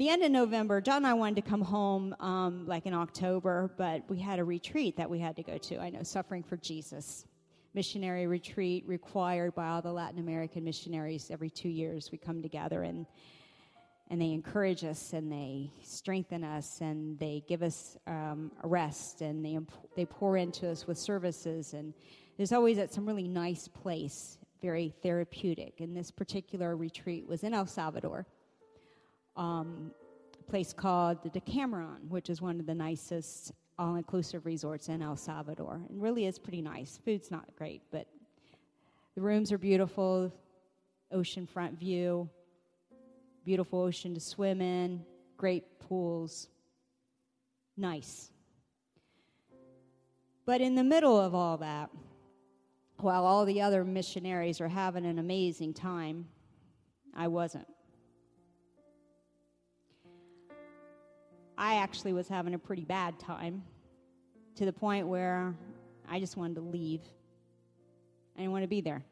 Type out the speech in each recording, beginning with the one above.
the end of November, John and I wanted to come home um, like in October, but we had a retreat that we had to go to. I know, Suffering for Jesus. Missionary retreat required by all the Latin American missionaries every two years. We come together and and they encourage us and they strengthen us and they give us um, rest and they, they pour into us with services and there's always at some really nice place very therapeutic and this particular retreat was in el salvador um, place called the decameron which is one of the nicest all-inclusive resorts in el salvador and really is pretty nice food's not great but the rooms are beautiful oceanfront view beautiful ocean to swim in, great pools. Nice. But in the middle of all that, while all the other missionaries are having an amazing time, I wasn't. I actually was having a pretty bad time to the point where I just wanted to leave. I didn't want to be there.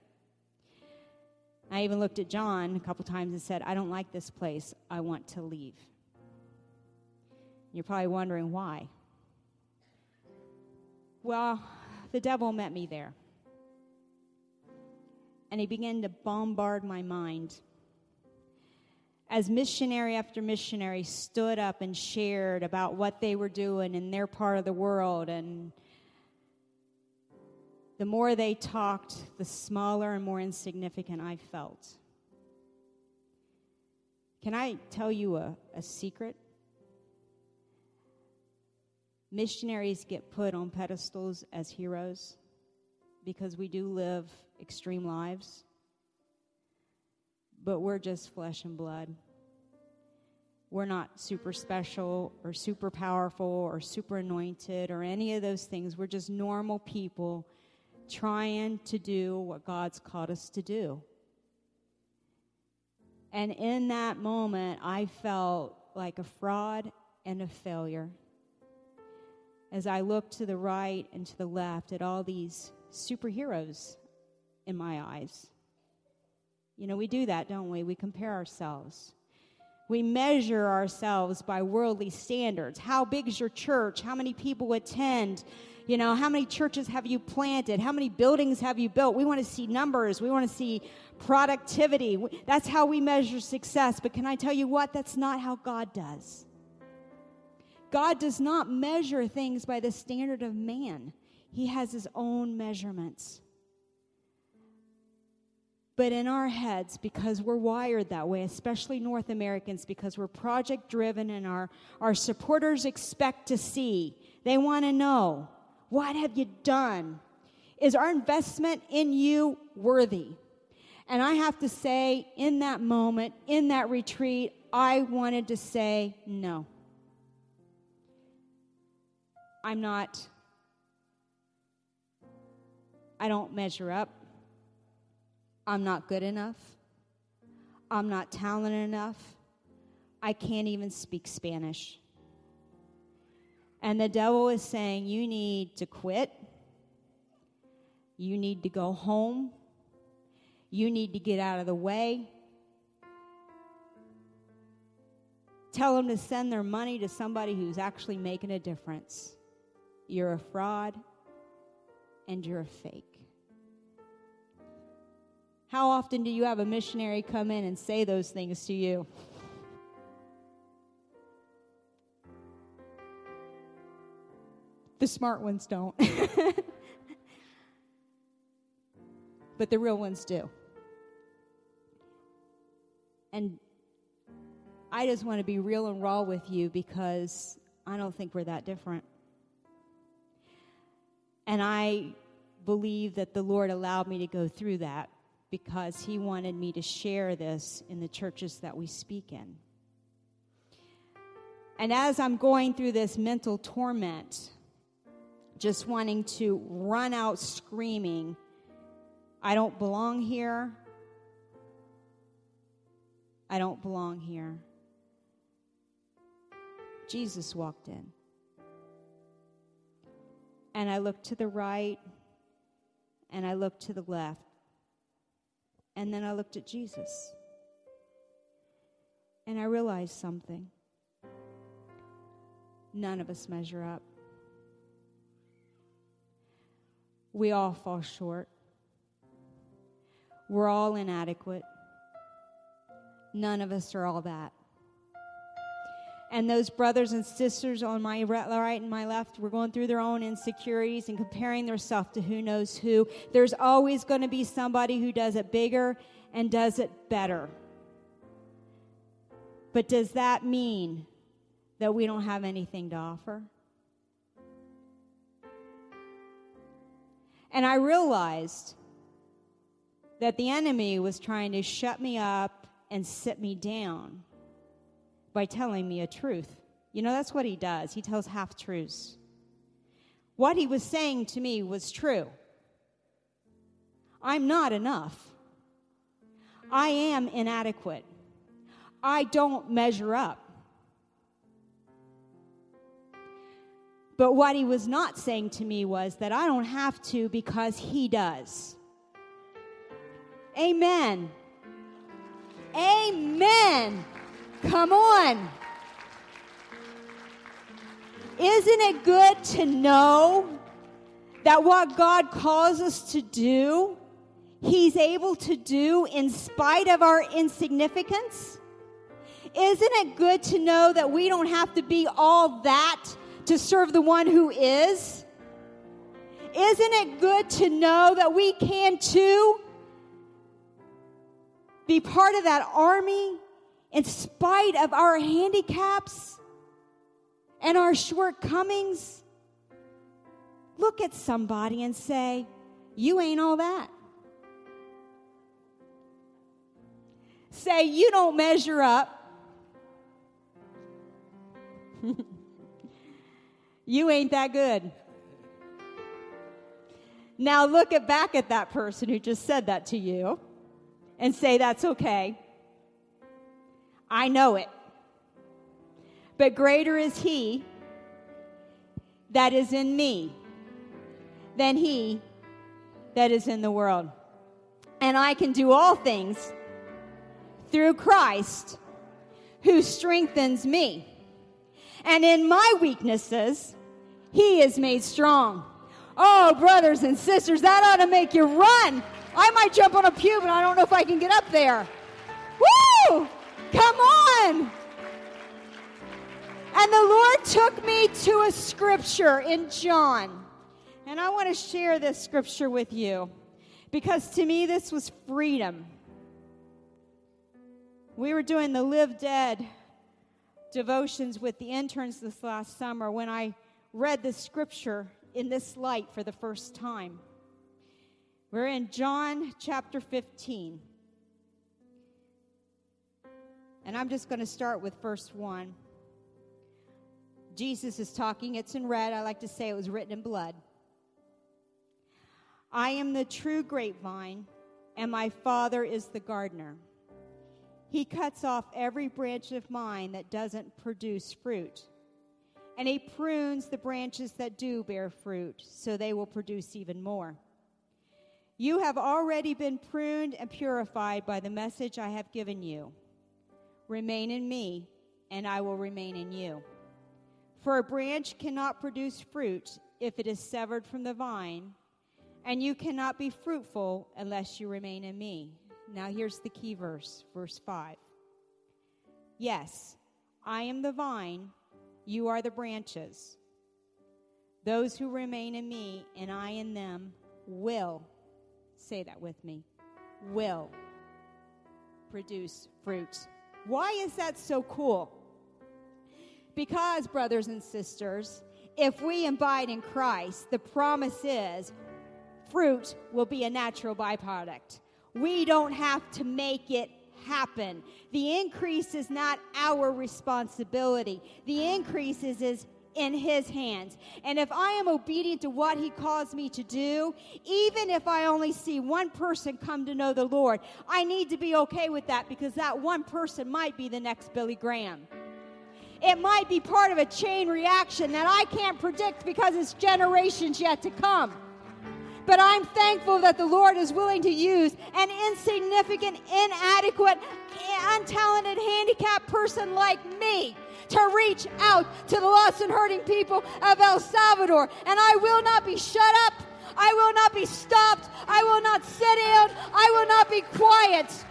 I even looked at John a couple times and said, I don't like this place. I want to leave. You're probably wondering why. Well, the devil met me there. And he began to bombard my mind. As missionary after missionary stood up and shared about what they were doing in their part of the world and the more they talked, the smaller and more insignificant I felt. Can I tell you a, a secret? Missionaries get put on pedestals as heroes because we do live extreme lives, but we're just flesh and blood. We're not super special or super powerful or super anointed or any of those things. We're just normal people trying to do what God's called us to do. And in that moment, I felt like a fraud and a failure. As I looked to the right and to the left at all these superheroes in my eyes. You know, we do that, don't we? We compare ourselves. We measure ourselves by worldly standards. How big is your church? How many people attend? You know, how many churches have you planted? How many buildings have you built? We want to see numbers. We want to see productivity. That's how we measure success. But can I tell you what? That's not how God does. God does not measure things by the standard of man, He has His own measurements. But in our heads, because we're wired that way, especially North Americans, because we're project driven and our, our supporters expect to see, they want to know. What have you done? Is our investment in you worthy? And I have to say, in that moment, in that retreat, I wanted to say no. I'm not, I don't measure up. I'm not good enough. I'm not talented enough. I can't even speak Spanish. And the devil is saying, You need to quit. You need to go home. You need to get out of the way. Tell them to send their money to somebody who's actually making a difference. You're a fraud and you're a fake. How often do you have a missionary come in and say those things to you? The smart ones don't. but the real ones do. And I just want to be real and raw with you because I don't think we're that different. And I believe that the Lord allowed me to go through that because He wanted me to share this in the churches that we speak in. And as I'm going through this mental torment, just wanting to run out screaming, I don't belong here. I don't belong here. Jesus walked in. And I looked to the right and I looked to the left. And then I looked at Jesus. And I realized something. None of us measure up. We all fall short. We're all inadequate. None of us are all that. And those brothers and sisters on my right and my left were going through their own insecurities and comparing themselves to who knows who. There's always going to be somebody who does it bigger and does it better. But does that mean that we don't have anything to offer? And I realized that the enemy was trying to shut me up and sit me down by telling me a truth. You know, that's what he does. He tells half truths. What he was saying to me was true. I'm not enough. I am inadequate. I don't measure up. But what he was not saying to me was that I don't have to because he does. Amen. Amen. Come on. Isn't it good to know that what God calls us to do, He's able to do in spite of our insignificance? Isn't it good to know that we don't have to be all that to serve the one who is? Isn't it good to know that we can too be part of that army in spite of our handicaps and our shortcomings? Look at somebody and say, You ain't all that. Say, You don't measure up. you ain't that good. Now look at back at that person who just said that to you and say, That's okay. I know it. But greater is He that is in me than He that is in the world. And I can do all things through Christ who strengthens me. And in my weaknesses, He is made strong. Oh, brothers and sisters, that ought to make you run. I might jump on a pew, but I don't know if I can get up there. Woo! Come on! And the Lord took me to a scripture in John. And I want to share this scripture with you because to me this was freedom. We were doing the Live Dead devotions with the interns this last summer when I read the scripture in this light for the first time. We're in John chapter 15. And I'm just going to start with verse 1. Jesus is talking. It's in red. I like to say it was written in blood. I am the true grapevine, and my Father is the gardener. He cuts off every branch of mine that doesn't produce fruit, and he prunes the branches that do bear fruit, so they will produce even more. You have already been pruned and purified by the message I have given you. Remain in me, and I will remain in you. For a branch cannot produce fruit if it is severed from the vine, and you cannot be fruitful unless you remain in me. Now, here's the key verse, verse 5. Yes, I am the vine, you are the branches. Those who remain in me and I in them will, say that with me, will produce fruit. Why is that so cool? Because, brothers and sisters, if we abide in Christ, the promise is fruit will be a natural byproduct. We don't have to make it happen. The increase is not our responsibility. The increase is, is in his hands. And if I am obedient to what he calls me to do, even if I only see one person come to know the Lord, I need to be okay with that because that one person might be the next Billy Graham. It might be part of a chain reaction that I can't predict because it's generations yet to come. But I'm thankful that the Lord is willing to use an insignificant, inadequate, untalented, handicapped person like me to reach out to the lost and hurting people of El Salvador. And I will not be shut up. I will not be stopped. I will not sit down. I will not be quiet.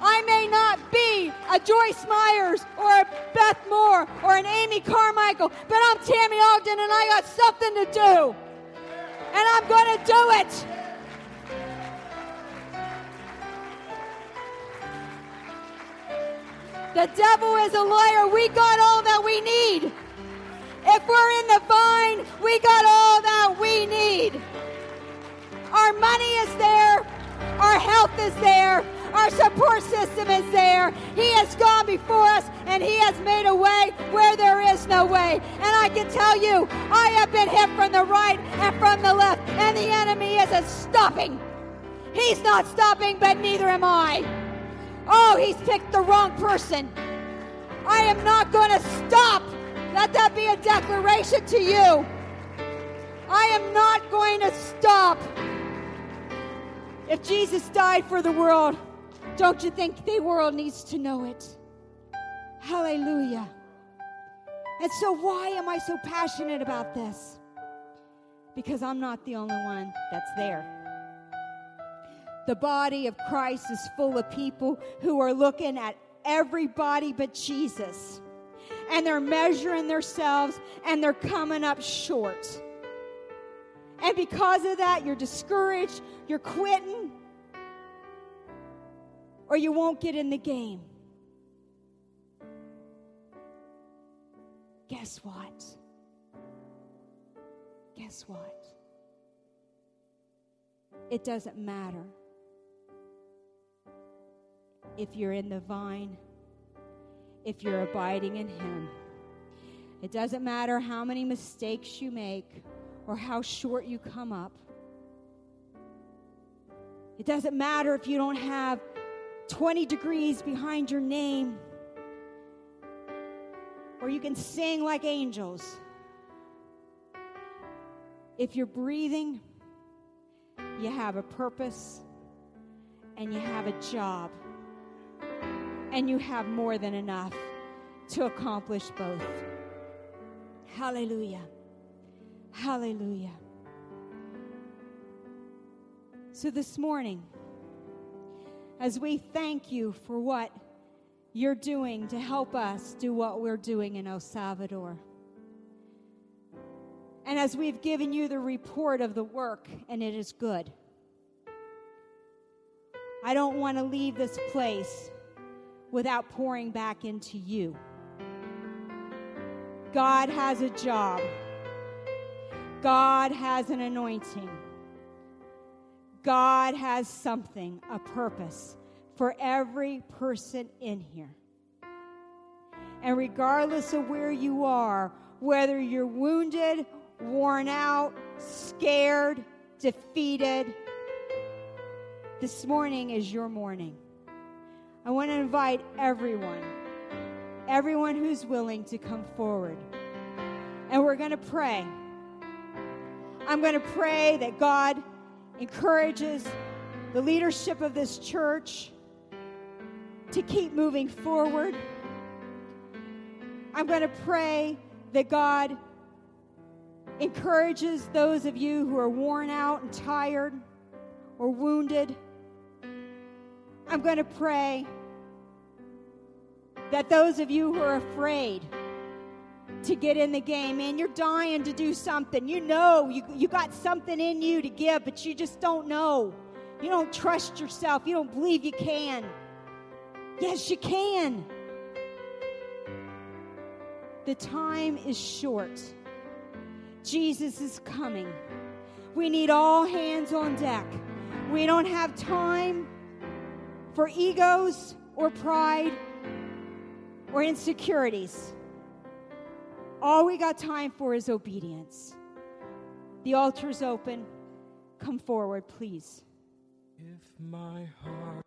I may not be a Joyce Meyers or a Beth Moore or an Amy Carmichael, but I'm Tammy Ogden and I got something to do. And I'm going to do it. The devil is a liar. We got all that we need. If we're in the vine, we got all that we need. Our money is there, our health is there, our support system is there. He has gone before us and He has made a way where there is no way. And I can tell you, I have been hit from the right and from the left, and the enemy isn't stopping. He's not stopping, but neither am I. Oh, he's picked the wrong person. I am not going to stop. Let that be a declaration to you. I am not going to stop. If Jesus died for the world, don't you think the world needs to know it? Hallelujah. And so, why am I so passionate about this? Because I'm not the only one that's there. The body of Christ is full of people who are looking at everybody but Jesus. And they're measuring themselves and they're coming up short. And because of that, you're discouraged, you're quitting, or you won't get in the game. Guess what? Guess what? It doesn't matter if you're in the vine, if you're abiding in Him. It doesn't matter how many mistakes you make or how short you come up. It doesn't matter if you don't have 20 degrees behind your name, or you can sing like angels. If you're breathing, you have a purpose and you have a job, and you have more than enough to accomplish both. Hallelujah. Hallelujah. So this morning, as we thank you for what you're doing to help us do what we're doing in El Salvador. And as we've given you the report of the work, and it is good, I don't want to leave this place without pouring back into you. God has a job, God has an anointing. God has something, a purpose for every person in here. And regardless of where you are, whether you're wounded, worn out, scared, defeated, this morning is your morning. I want to invite everyone, everyone who's willing to come forward. And we're going to pray. I'm going to pray that God encourages the leadership of this church to keep moving forward. I'm going to pray that God encourages those of you who are worn out and tired or wounded. I'm going to pray that those of you who are afraid, to get in the game. Man, you're dying to do something. You know you, you got something in you to give, but you just don't know. You don't trust yourself. You don't believe you can. Yes, you can. The time is short. Jesus is coming. We need all hands on deck. We don't have time for egos or pride or insecurities. All we got time for is obedience. The altar's open. Come forward, please. If my heart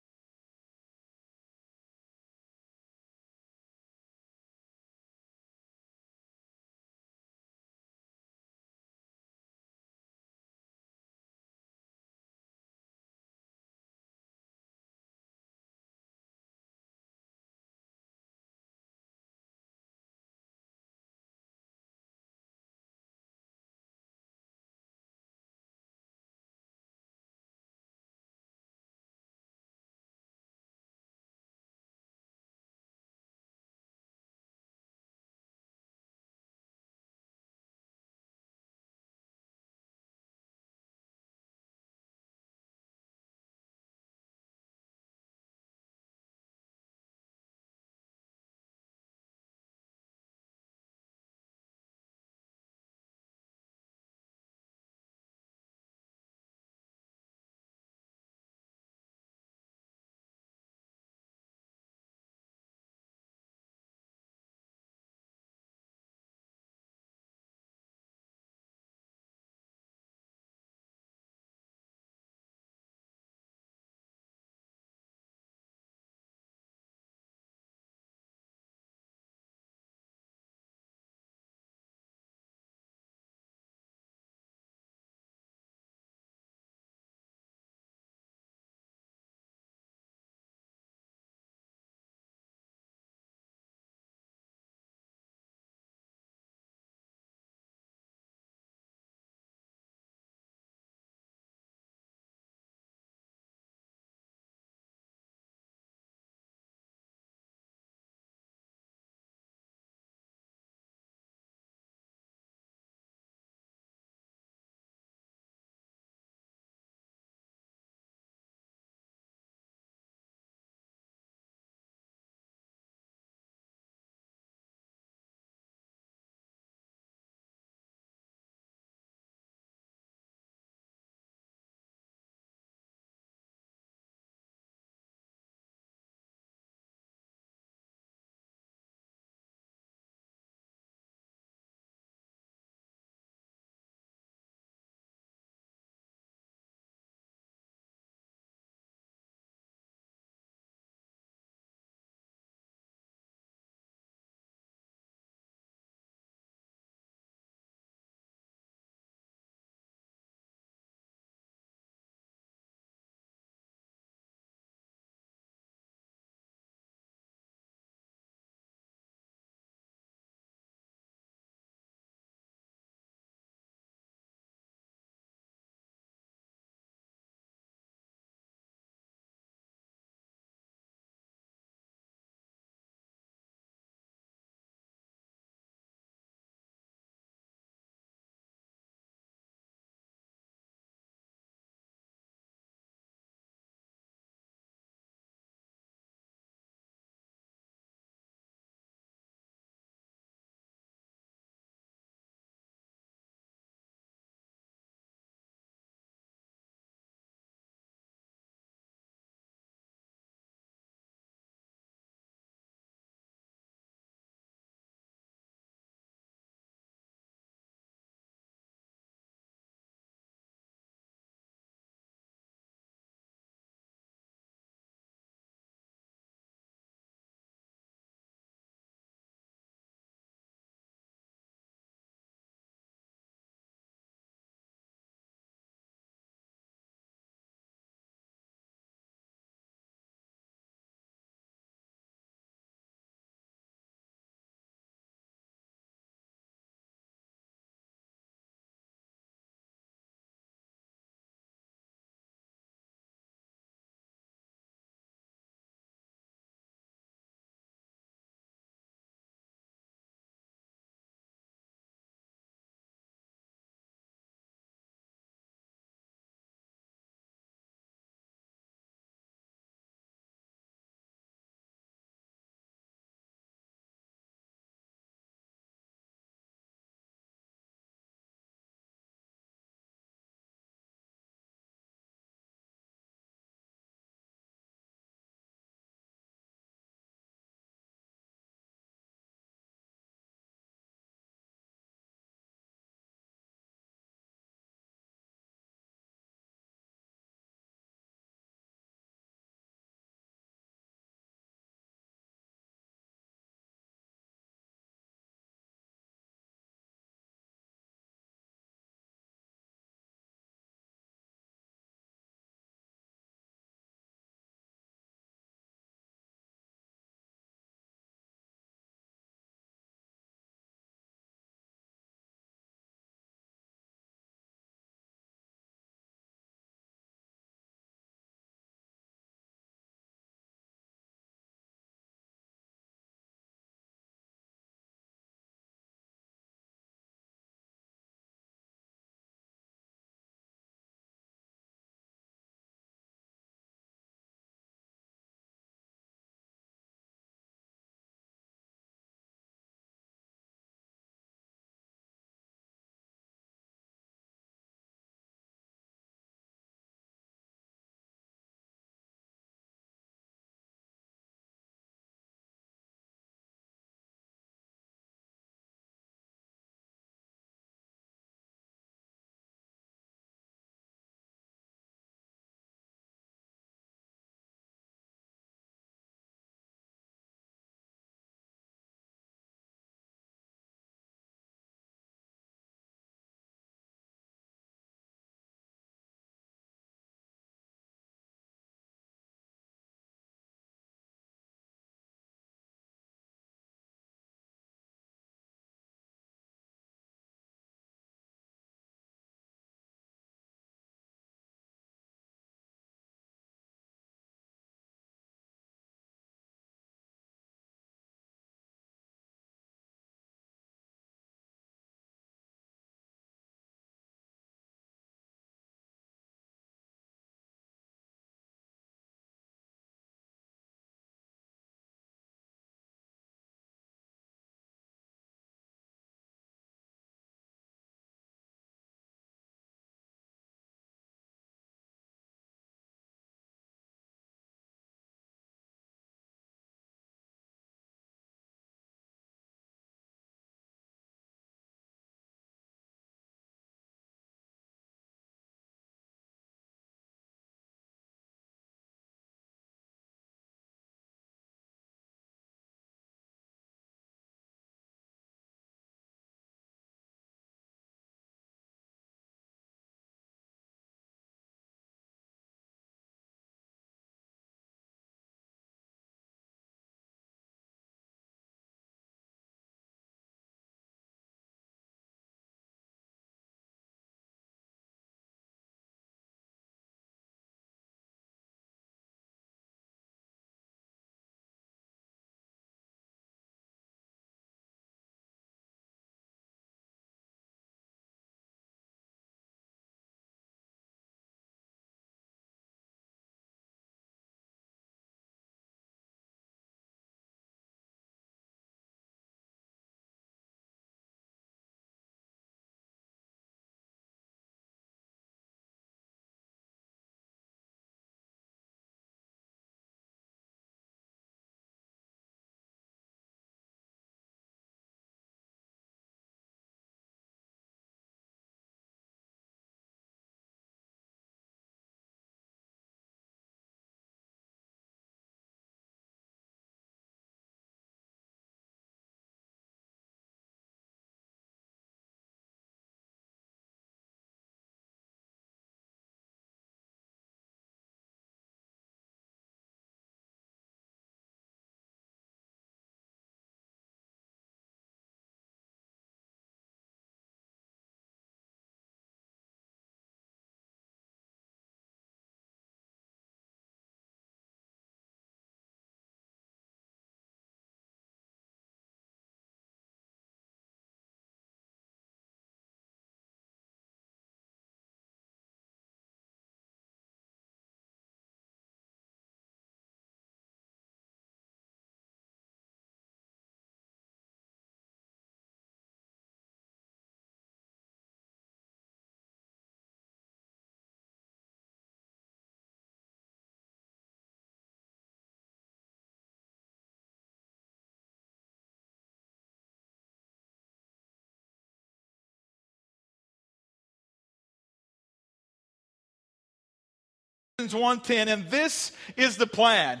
110, and this is the plan.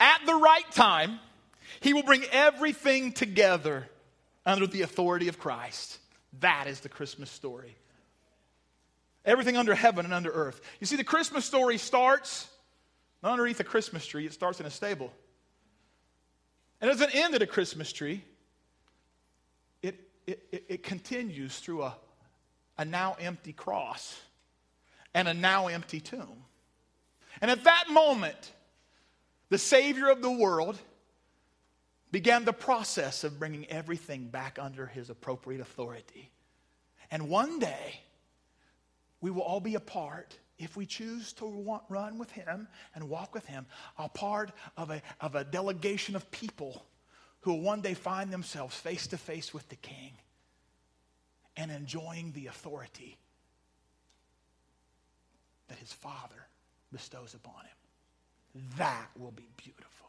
At the right time, he will bring everything together under the authority of Christ. That is the Christmas story. Everything under heaven and under earth. You see, the Christmas story starts not underneath a Christmas tree, it starts in a stable. And it doesn't end at a Christmas tree, it, it, it, it continues through a, a now empty cross and a now empty tomb. And at that moment, the Savior of the world began the process of bringing everything back under his appropriate authority. And one day, we will all be a part, if we choose to want, run with him and walk with him, a part of a, of a delegation of people who will one day find themselves face to face with the king and enjoying the authority that his father bestows upon him. That will be beautiful.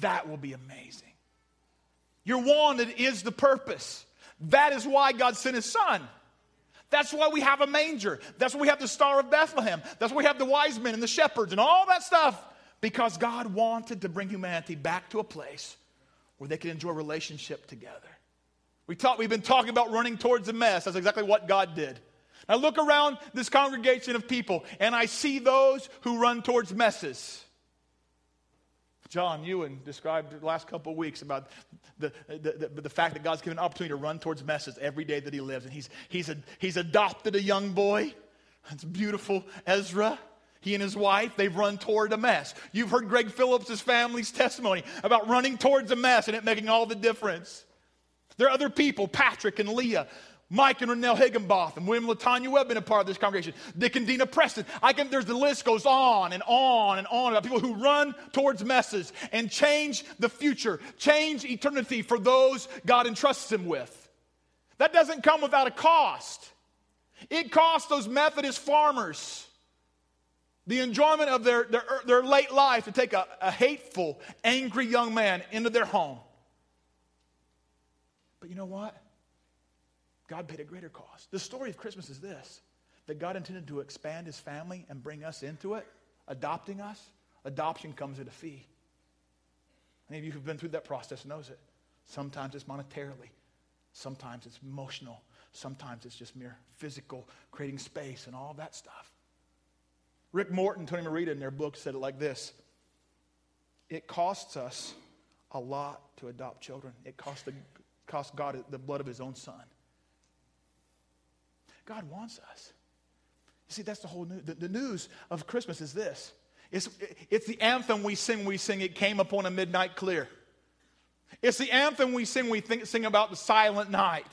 That will be amazing. Your wanted is the purpose. That is why God sent his son. That's why we have a manger. That's why we have the Star of Bethlehem. That's why we have the wise men and the shepherds and all that stuff. Because God wanted to bring humanity back to a place where they could enjoy relationship together. We talk, we've been talking about running towards the mess. That's exactly what God did. I look around this congregation of people and I see those who run towards messes. John Ewan described the last couple of weeks about the, the, the, the, fact that God's given an opportunity to run towards messes every day that he lives. And he's, he's, a, he's adopted a young boy. It's beautiful. Ezra. He and his wife, they've run toward a mess. You've heard Greg Phillips' family's testimony about running towards a mess and it making all the difference. There are other people, Patrick and Leah, Mike and Renelle Higginbotham, William Latanya Webb been a part of this congregation, Dick and Dina Preston. I can, there's the list goes on and on and on about people who run towards messes and change the future, change eternity for those God entrusts them with. That doesn't come without a cost. It cost those Methodist farmers the enjoyment of their, their, their late life to take a, a hateful, angry young man into their home. But you know what? God paid a greater cost. The story of Christmas is this that God intended to expand his family and bring us into it, adopting us. Adoption comes at a fee. Any of you who've been through that process knows it. Sometimes it's monetarily, sometimes it's emotional, sometimes it's just mere physical, creating space and all that stuff. Rick Morton, Tony Merida in their book said it like this It costs us a lot to adopt children. It costs, the, costs God the blood of his own son. God wants us. You see, that's the whole news. The, the news of Christmas is this it's, it's the anthem we sing, we sing, it came upon a midnight clear. It's the anthem we sing, we think, sing about the silent night.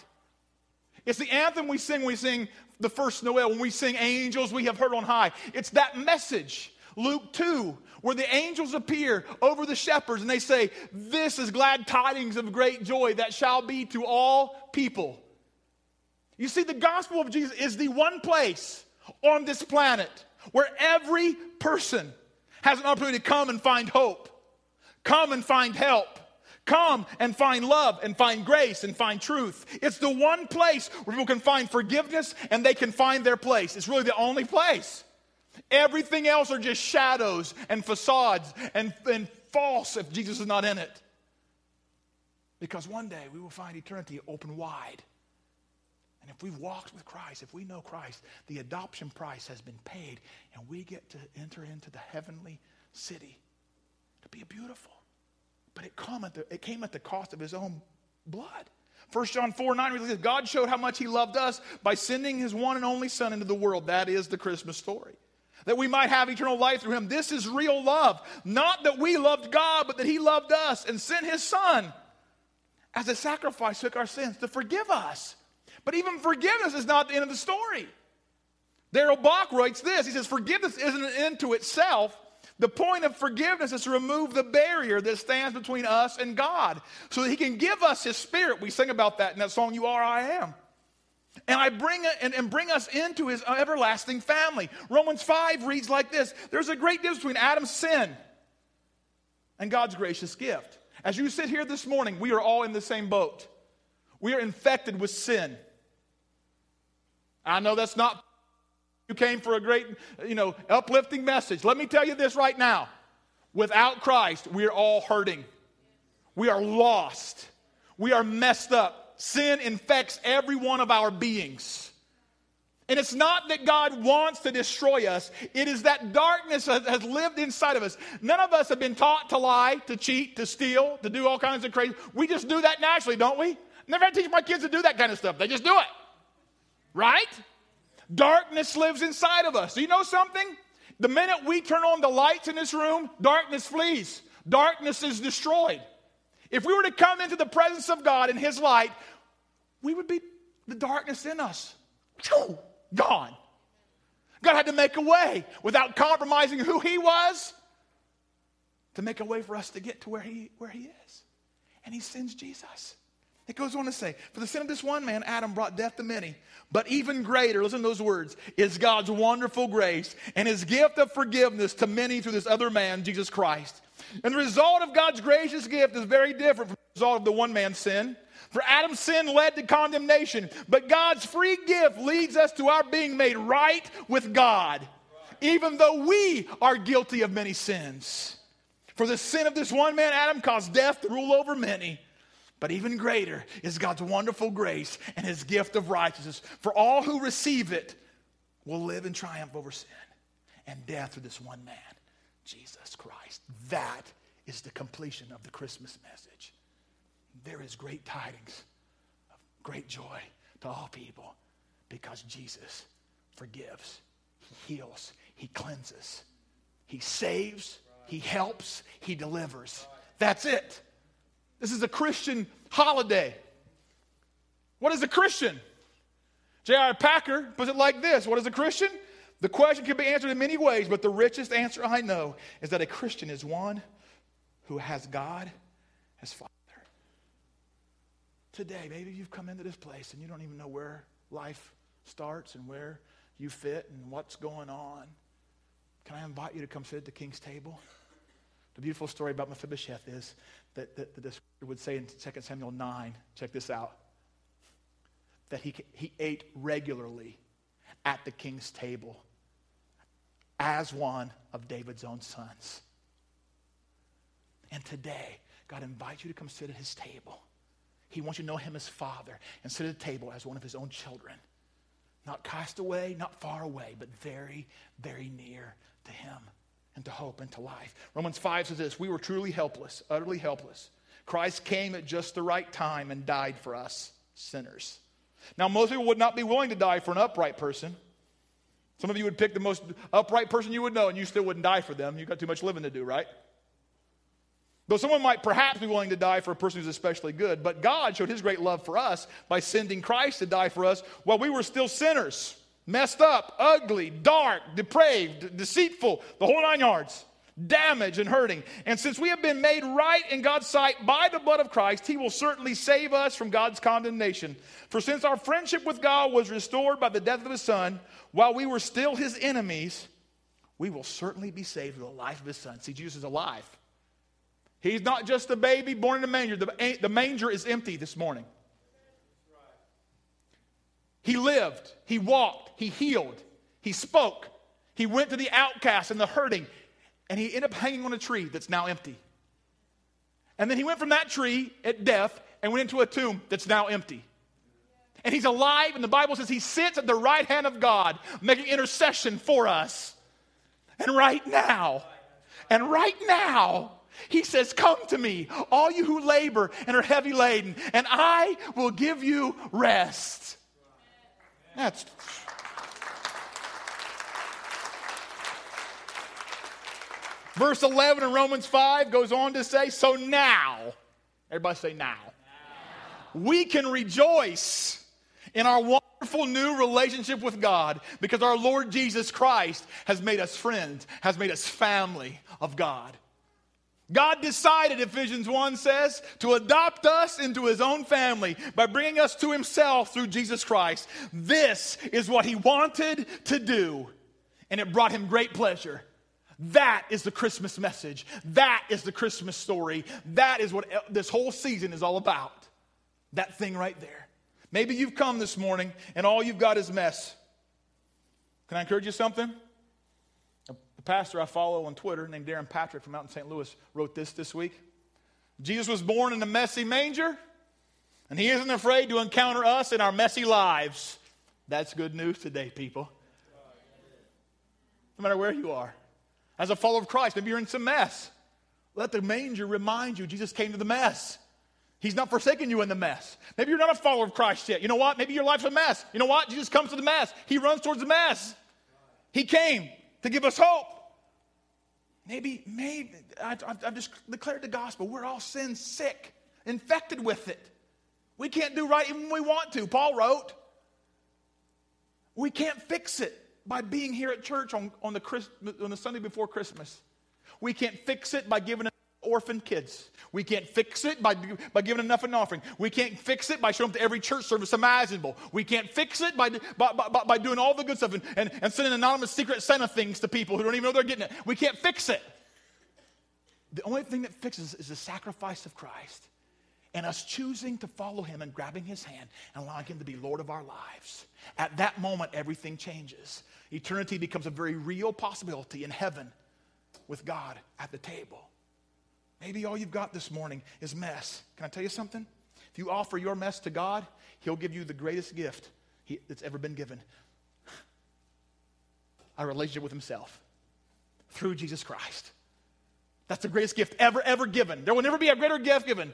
It's the anthem we sing, we sing the first Noel, when we sing angels we have heard on high. It's that message. Luke 2, where the angels appear over the shepherds and they say, This is glad tidings of great joy that shall be to all people. You see, the gospel of Jesus is the one place on this planet where every person has an opportunity to come and find hope, come and find help, come and find love and find grace and find truth. It's the one place where people can find forgiveness and they can find their place. It's really the only place. Everything else are just shadows and facades and, and false if Jesus is not in it. Because one day we will find eternity open wide. And if we've walked with Christ, if we know Christ, the adoption price has been paid, and we get to enter into the heavenly city to be beautiful. But it, come at the, it came at the cost of his own blood. 1 John 4 9 says, God showed how much he loved us by sending his one and only Son into the world. That is the Christmas story. That we might have eternal life through him. This is real love. Not that we loved God, but that he loved us and sent his Son as a sacrifice, took our sins to forgive us. But even forgiveness is not the end of the story. Daryl Bach writes this He says, Forgiveness isn't an end to itself. The point of forgiveness is to remove the barrier that stands between us and God so that He can give us His Spirit. We sing about that in that song, You Are, I Am. And I bring and, and bring us into his everlasting family. Romans 5 reads like this There's a great difference between Adam's sin and God's gracious gift. As you sit here this morning, we are all in the same boat. We are infected with sin. I know that's not You came for a great, you know, uplifting message. Let me tell you this right now. Without Christ, we're all hurting. We are lost. We are messed up. Sin infects every one of our beings. And it's not that God wants to destroy us, it is that darkness has lived inside of us. None of us have been taught to lie, to cheat, to steal, to do all kinds of crazy. We just do that naturally, don't we? Never had to teach my kids to do that kind of stuff. They just do it. Right? Darkness lives inside of us. Do you know something? The minute we turn on the lights in this room, darkness flees. Darkness is destroyed. If we were to come into the presence of God in His light, we would be the darkness in us. Gone. God had to make a way without compromising who He was to make a way for us to get to where He, where he is. And He sends Jesus. It goes on to say, For the sin of this one man, Adam brought death to many. But even greater, listen to those words, is God's wonderful grace and his gift of forgiveness to many through this other man, Jesus Christ. And the result of God's gracious gift is very different from the result of the one man's sin. For Adam's sin led to condemnation, but God's free gift leads us to our being made right with God, even though we are guilty of many sins. For the sin of this one man, Adam, caused death to rule over many. But even greater is God's wonderful grace and his gift of righteousness. For all who receive it will live in triumph over sin and death through this one man, Jesus Christ. That is the completion of the Christmas message. There is great tidings of great joy to all people because Jesus forgives, he heals, he cleanses, he saves, he helps, he delivers. That's it. This is a Christian holiday. What is a Christian? J.I. Packer puts it like this What is a Christian? The question can be answered in many ways, but the richest answer I know is that a Christian is one who has God as Father. Today, maybe you've come into this place and you don't even know where life starts and where you fit and what's going on. Can I invite you to come sit at the king's table? The beautiful story about Mephibosheth is that, that, that the scripture would say in 2 Samuel 9, check this out, that he, he ate regularly at the king's table as one of David's own sons. And today, God invites you to come sit at his table. He wants you to know him as father and sit at the table as one of his own children. Not cast away, not far away, but very, very near to him and to hope and to life. Romans 5 says this We were truly helpless, utterly helpless. Christ came at just the right time and died for us, sinners. Now, most people would not be willing to die for an upright person. Some of you would pick the most upright person you would know, and you still wouldn't die for them. You've got too much living to do, right? Though someone might perhaps be willing to die for a person who's especially good, but God showed his great love for us by sending Christ to die for us while we were still sinners messed up, ugly, dark, depraved, deceitful, the whole nine yards, damaged and hurting. And since we have been made right in God's sight by the blood of Christ, He will certainly save us from God's condemnation. For since our friendship with God was restored by the death of His Son, while we were still His enemies, we will certainly be saved with the life of His Son. See, Jesus is alive. He's not just a baby born in a manger. The, the manger is empty this morning. He lived, he walked, he healed, he spoke, he went to the outcast and the hurting, and he ended up hanging on a tree that's now empty. And then he went from that tree at death and went into a tomb that's now empty. And he's alive, and the Bible says he sits at the right hand of God, making intercession for us. And right now, and right now, he says, Come to me, all you who labor and are heavy laden, and I will give you rest. That's. Verse 11 in Romans 5 goes on to say, So now, everybody say now, now. we can rejoice in our wonderful new relationship with God because our Lord Jesus Christ has made us friends, has made us family of God. God decided, Ephesians 1 says, to adopt us into his own family by bringing us to himself through Jesus Christ. This is what he wanted to do, and it brought him great pleasure. That is the Christmas message. That is the Christmas story. That is what this whole season is all about. That thing right there. Maybe you've come this morning and all you've got is mess. Can I encourage you something? Pastor I follow on Twitter named Darrin Patrick from out in St. Louis wrote this this week. Jesus was born in a messy manger, and he isn't afraid to encounter us in our messy lives. That's good news today, people. No matter where you are. As a follower of Christ, maybe you're in some mess. Let the manger remind you Jesus came to the mess. He's not forsaken you in the mess. Maybe you're not a follower of Christ yet. You know what? Maybe your life's a mess. You know what? Jesus comes to the mess. He runs towards the mess. He came to give us hope. Maybe, maybe, I, have just declared the gospel. We're all sin sick, infected with it. We can't do right even when we want to. Paul wrote, we can't fix it by being here at church on, on, the, on the Sunday before Christmas. We can't fix it by giving orphan kids. We can't fix it by, by giving enough an offering. We can't fix it by showing up to every church service imaginable. We can't fix it by, by, by, by doing all the good stuff and, and, and sending anonymous secret Santa things to people who don't even know they're getting it. We can't fix it. The only thing that fixes is the sacrifice of Christ and us choosing to follow him and grabbing his hand and allowing him to be Lord of our lives. At that moment, everything changes. Eternity becomes a very real possibility in heaven with God at the table. Maybe all you've got this morning is mess. Can I tell you something? If you offer your mess to God, He'll give you the greatest gift he, that's ever been given a relationship with Himself through Jesus Christ. That's the greatest gift ever, ever given. There will never be a greater gift given.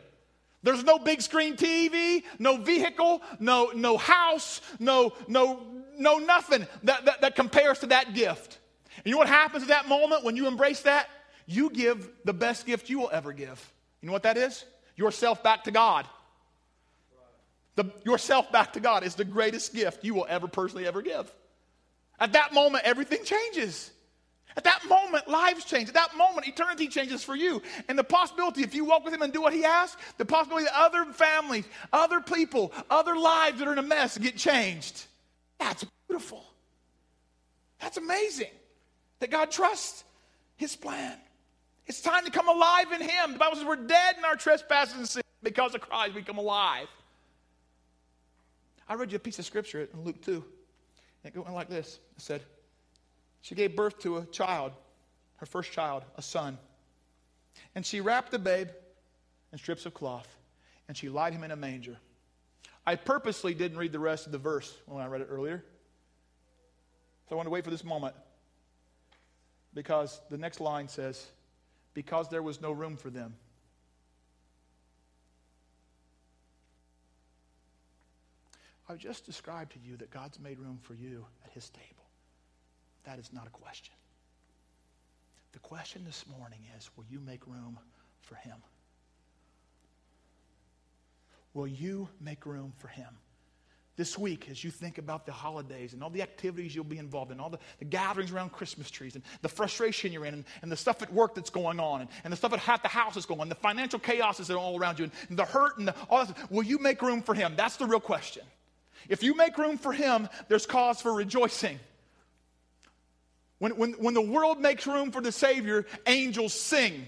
There's no big screen TV, no vehicle, no, no house, no, no, no nothing that, that, that compares to that gift. And you know what happens at that moment when you embrace that? You give the best gift you will ever give. You know what that is? Yourself back to God. The, yourself back to God is the greatest gift you will ever personally ever give. At that moment, everything changes. At that moment, lives change. At that moment, eternity changes for you. And the possibility, if you walk with Him and do what He asks, the possibility that other families, other people, other lives that are in a mess get changed. That's beautiful. That's amazing that God trusts His plan. It's time to come alive in Him. The Bible says we're dead in our trespasses and sin. Because of Christ, we come alive. I read you a piece of scripture in Luke 2. And It went like this It said, She gave birth to a child, her first child, a son. And she wrapped the babe in strips of cloth, and she laid him in a manger. I purposely didn't read the rest of the verse when I read it earlier. So I want to wait for this moment because the next line says, because there was no room for them. I've just described to you that God's made room for you at His table. That is not a question. The question this morning is will you make room for Him? Will you make room for Him? This week as you think about the holidays and all the activities you'll be involved in, all the, the gatherings around Christmas trees and the frustration you're in and, and the stuff at work that's going on and, and the stuff at half the house that's going on, the financial that are all around you and, and the hurt and the, all that. Will you make room for Him? That's the real question. If you make room for Him, there's cause for rejoicing. When, when, when the world makes room for the Savior, angels sing.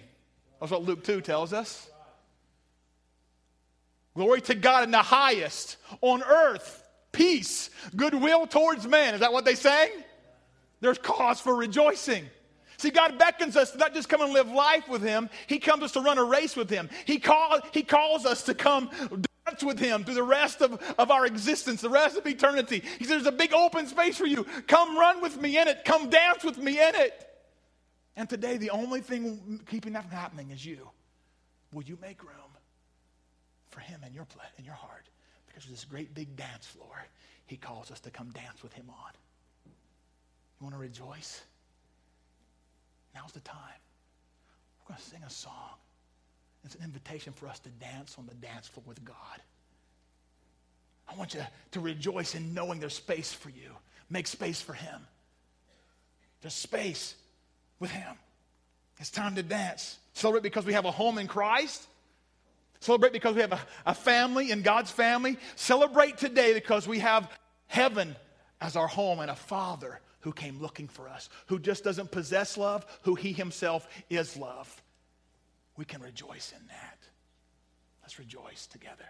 That's what Luke 2 tells us. Glory to God in the highest. On earth, peace, goodwill towards men. Is that what they sang? There's cause for rejoicing. See, God beckons us to not just come and live life with Him, He comes us to run a race with Him. He, call, he calls us to come dance with Him through the rest of, of our existence, the rest of eternity. He says, There's a big open space for you. Come run with me in it, come dance with me in it. And today, the only thing keeping that from happening is you. Will you make room? For him in your, in your heart because of this great big dance floor he calls us to come dance with him on. You want to rejoice? Now's the time. We're going to sing a song. It's an invitation for us to dance on the dance floor with God. I want you to rejoice in knowing there's space for you. Make space for Him. There's space with Him. It's time to dance. Celebrate because we have a home in Christ. Celebrate because we have a, a family in God's family. Celebrate today because we have heaven as our home and a father who came looking for us, who just doesn't possess love, who he himself is love. We can rejoice in that. Let's rejoice together.